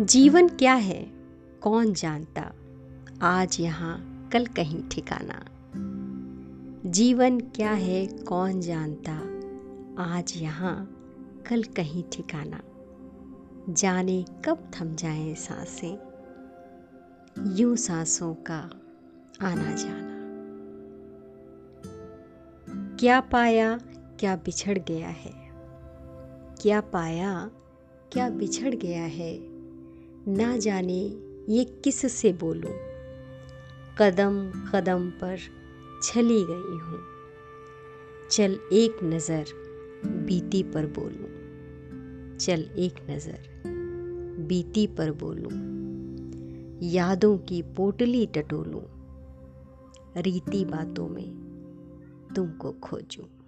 जीवन क्या है? कौन जानता? आज यहाँ कल कहीं ठिकाना। जीवन क्या है? कौन जानता? आज यहाँ कल कहीं ठिकाना। जाने कब थम जाए साँसें? यूँ सांसों का आना जाना। क्या पाया, क्या बिछड़ गया है? क्या पाया, क्या बिछड़ गया है? ना जाने ये किस से बोलूँ? कदम कदम पर छली गई हूँ। चल एक नज़र बीती पर बोलूँ। चल एक नज़र बीती पर बोलूँ। यादों की पोटली टटोलूं। रीति बातों में तुमको खोजूं।